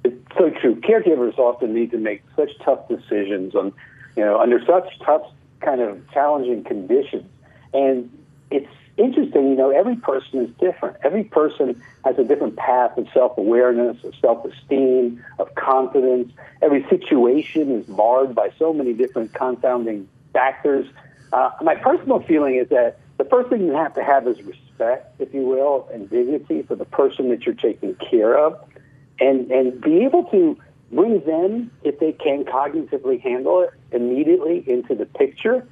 Speaker 5: It's so true. Caregivers often need to make such tough decisions on, you know, under such tough kind of challenging conditions. And it's interesting, you know, every person is different. Every person has a different path of self-awareness, of self-esteem, of confidence. Every situation is marred by so many different confounding factors. Uh, my personal feeling is that the first thing you have to have is respect, if you will, and dignity for the person that you're taking care of and and be able to bring them, if they can cognitively handle it, immediately into the picture.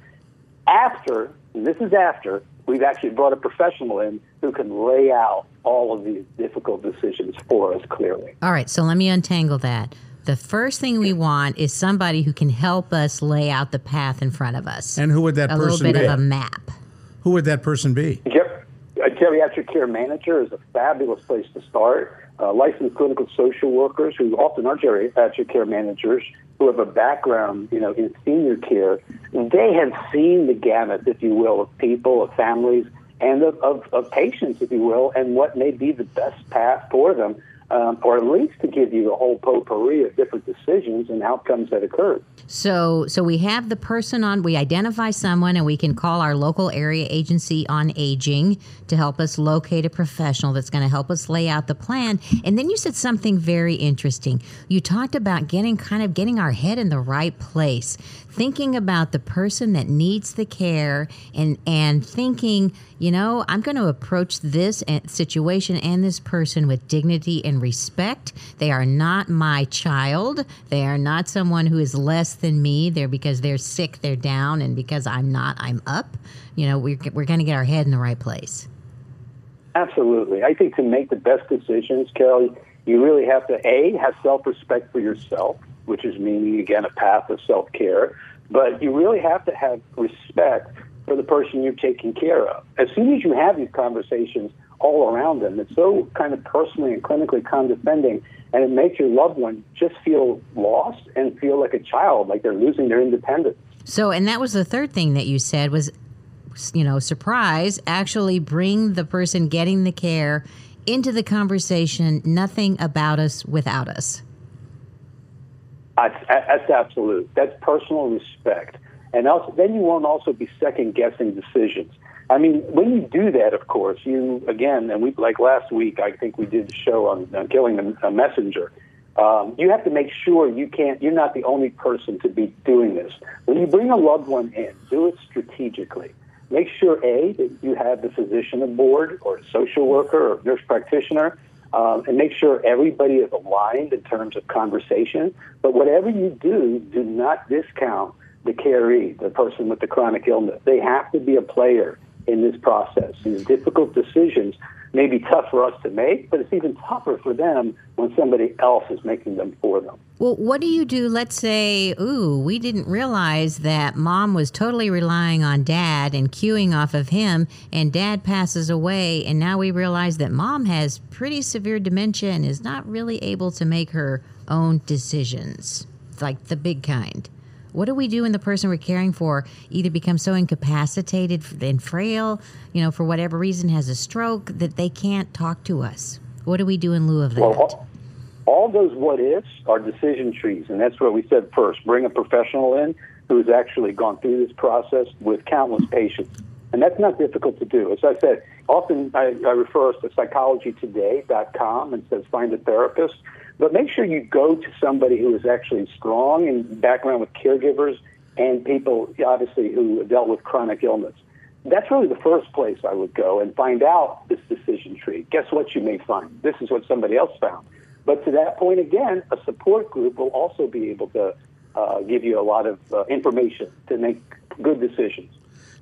Speaker 5: After, and this is after, we've actually brought a professional in who can lay out all of these difficult decisions for us clearly.
Speaker 4: All right, so let me untangle that. The first thing we want is somebody who can help us lay out the path in front of us.
Speaker 1: And who would that
Speaker 4: a little
Speaker 1: person
Speaker 4: bit
Speaker 1: be?
Speaker 4: of a map.
Speaker 1: Who would that person be?
Speaker 5: Ger- A geriatric care manager is a fabulous place to start. Uh, licensed clinical social workers who often are geriatric care managers who have a background, you know, in senior care, they have seen the gamut, if you will, of people, of families, and of, of, of patients, if you will, and what may be the best path for them, um, or at least to give you a whole potpourri of different decisions and outcomes that occurred.
Speaker 4: So, so we have the person on. We identify someone, and we can call our local area agency on aging to help us locate a professional that's going to help us lay out the plan. And then you said something very interesting. You talked about getting kind of getting our head in the right place, thinking about the person that needs the care, and and thinking, you know, I'm going to approach this uh, situation and this person with dignity and respect. They are not my child. They are not someone who is less than me. They're because they're sick, they're down, and because I'm not, I'm up. You know, we're, we're going to get our head in the right place.
Speaker 5: Absolutely. I think to make the best decisions, Kelly, you really have to, A, have self respect for yourself, which is meaning, again, a path of self care. But you really have to have respect for the person you're taking care of. As soon as you have these conversations all around them, it's so kind of personally and clinically condescending, and it makes your loved one just feel lost and feel like a child, like they're losing their independence.
Speaker 4: So, and that was the third thing that you said was, you know, surprise, actually bring the person getting the care into the conversation, nothing about us without us.
Speaker 5: That's, that's absolute. That's personal respect. And also, then you won't also be second guessing decisions. I mean, when you do that, of course, you again, and we like last week, I think we did the show on, on killing a, a messenger. Um, you have to make sure you can't. You're not the only person to be doing this. When you bring a loved one in, do it strategically. Make sure a that you have the physician aboard, or social worker, or nurse practitioner, um, and make sure everybody is aligned in terms of conversation. But whatever you do, do not discount the caree, the person with the chronic illness. They have to be a player in this process. These difficult decisions may be tough for us to make, but it's even tougher for them when somebody else is making them for them.
Speaker 4: Well, what do you do? Let's say, ooh, we didn't realize that mom was totally relying on dad and queuing off of him, and dad passes away, and now we realize that mom has pretty severe dementia and is not really able to make her own decisions, like the big kind. What do we do when the person we're caring for either becomes so incapacitated and frail, you know, for whatever reason has a stroke that they can't talk to us? What do we do in lieu of that?
Speaker 5: Well, all, those what ifs are decision trees, and that's what we said first. Bring a professional in who has actually gone through this process with countless patients. And that's not difficult to do. As I said, often I, I refer us to psychologytoday.com and says find a therapist. But make sure you go to somebody who is actually strong in background with caregivers and people, obviously, who dealt with chronic illness. That's really the first place I would go and find out this decision tree. Guess what you may find? This is what somebody else found. But to that point, again, a support group will also be able to uh, give you a lot of uh, information to make good decisions.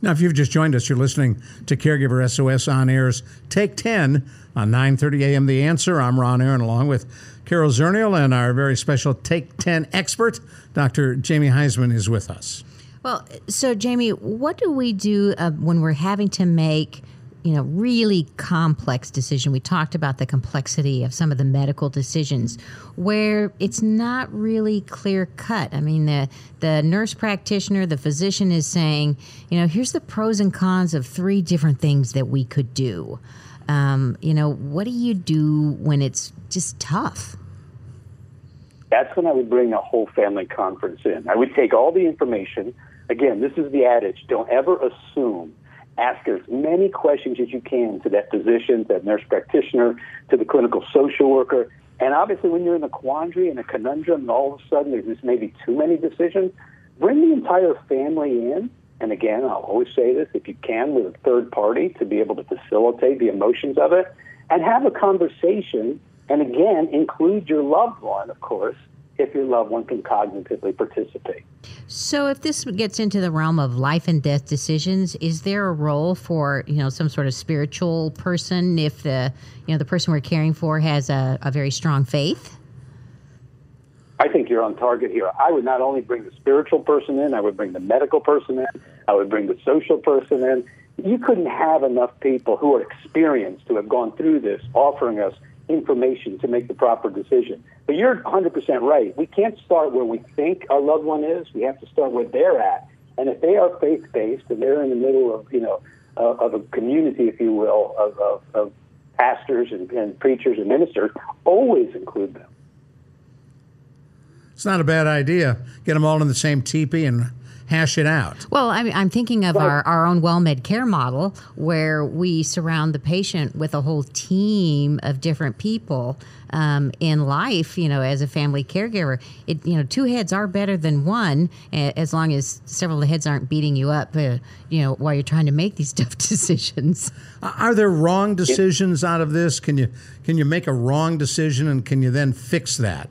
Speaker 1: Now, if you've just joined us, you're listening to Caregiver SOS on Air's Take 10 on 9:30 a.m. The Answer. I'm Ron Aaron, along with Carol Zernial and our very special Take 10 expert, Dr. Jamie Huysman, is with us.
Speaker 4: Well, so Jamie, what do we do uh, when we're having to make you know really complex decision. We talked about the complexity of some of the medical decisions where it's not really clear cut. I mean the the nurse practitioner the physician is saying you know here's the pros and cons of three different things that we could do. Um, you know what do you do when it's just tough?
Speaker 5: That's when i would bring a whole family conference in. I would take all the information. Again this is the adage don't ever assume ask as many questions as you can to that physician, that nurse practitioner, to the clinical social worker. And obviously, when you're in a quandary and a conundrum, and all of a sudden there's just maybe too many decisions, bring the entire family in. And again, I'll always say this if you can, with a third party to be able to facilitate the emotions of it and have a conversation. And again, include your loved one, of course, if your loved one can cognitively participate.
Speaker 4: So, if this gets into the realm of life and death decisions, is there a role for you know some sort of spiritual person if the you know the person we're caring for has a, a very strong faith?
Speaker 5: I think you're on target here. I would not only bring the spiritual person in, I would bring the medical person in, I would bring the social person in. You couldn't have enough people who are experienced, who have gone through this, offering us information to make the proper decision. But you're 100% right. We can't start where we think our loved one is. We have to start where they're at. And if they are faith based and they're in the middle of, you know, uh, of a community, if you will, of, of, of pastors and, and preachers and ministers, always include them.
Speaker 1: It's not a bad idea. Get them all in the same teepee and hash it out.
Speaker 4: Well, I mean, I'm thinking of our, our own WellMed care model where we surround the patient with a whole team of different people um, in life, you know, as a family caregiver. It, you know, two heads are better than one as long as several of the heads aren't beating you up, uh, you know, while you're trying to make these tough decisions.
Speaker 1: Are there wrong decisions out of this? Can you can you make a wrong decision and can you then fix that?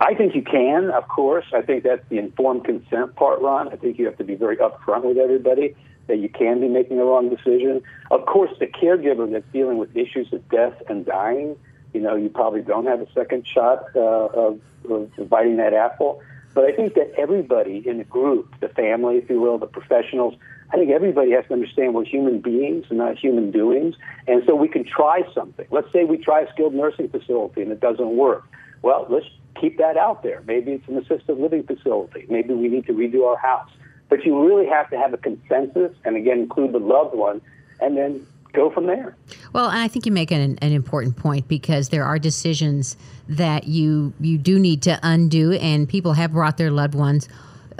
Speaker 5: I think you can, of course. I think that's the informed consent part, Ron. I think you have to be very upfront with everybody that you can be making a wrong decision. Of course, the caregiver that's dealing with issues of death and dying, you know, you probably don't have a second shot uh, of, of biting that apple. But I think that everybody in the group, the family, if you will, the professionals, I think everybody has to understand we're human beings and not human doings. And so we can try something. Let's say we try a skilled nursing facility and it doesn't work. Well, let's keep that out there. Maybe it's an assisted living facility. Maybe we need to redo our house. But you really have to have a consensus and again include the loved one and then go from there.
Speaker 4: Well, I think you make an, an important point because there are decisions that you you do need to undo, and people have brought their loved ones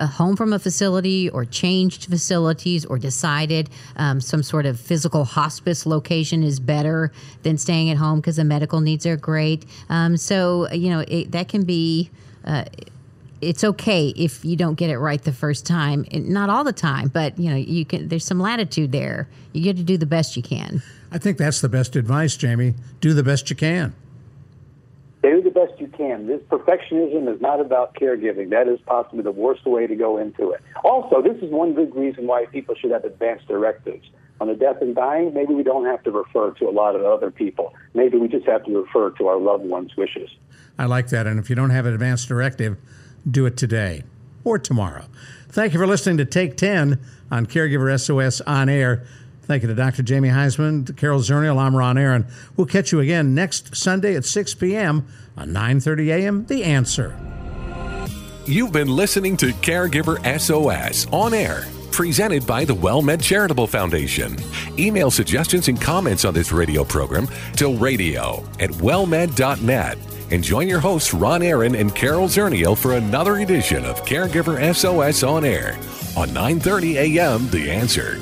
Speaker 4: home from a facility or changed facilities or decided um, some sort of physical hospice location is better than staying at home because the medical needs are great. Um, so, you know, it, that can be. Uh, it's okay if you don't get it right the first time. Not all the time, but you know, you can. There's some latitude there. You get to do the best you can.
Speaker 1: I think that's the best advice, Jamie. Do the best you can
Speaker 5: do the best you can. This perfectionism is not about caregiving. That is possibly the worst way to go into it. Also, this is one good reason why people should have advance directives. On the death and dying, maybe we don't have to refer to a lot of other people. Maybe we just have to refer to our loved ones' wishes.
Speaker 1: I like that. And if you don't have an advance directive, do it today or tomorrow. Thank you for listening to Take 10 on Caregiver SOS On Air. Thank you to Dr. Jamie Huysman, Carol Zernial. I'm Ron Aaron. We'll catch you again next Sunday at 6 p.m. on 9:30 a.m. The Answer.
Speaker 6: You've been listening to Caregiver SOS on air, presented by the WellMed Charitable Foundation. Email suggestions and comments on this radio program to radio at wellmed.net. And join your hosts Ron Aaron and Carol Zernial for another edition of Caregiver SOS on air on 9:30 a.m. The Answer.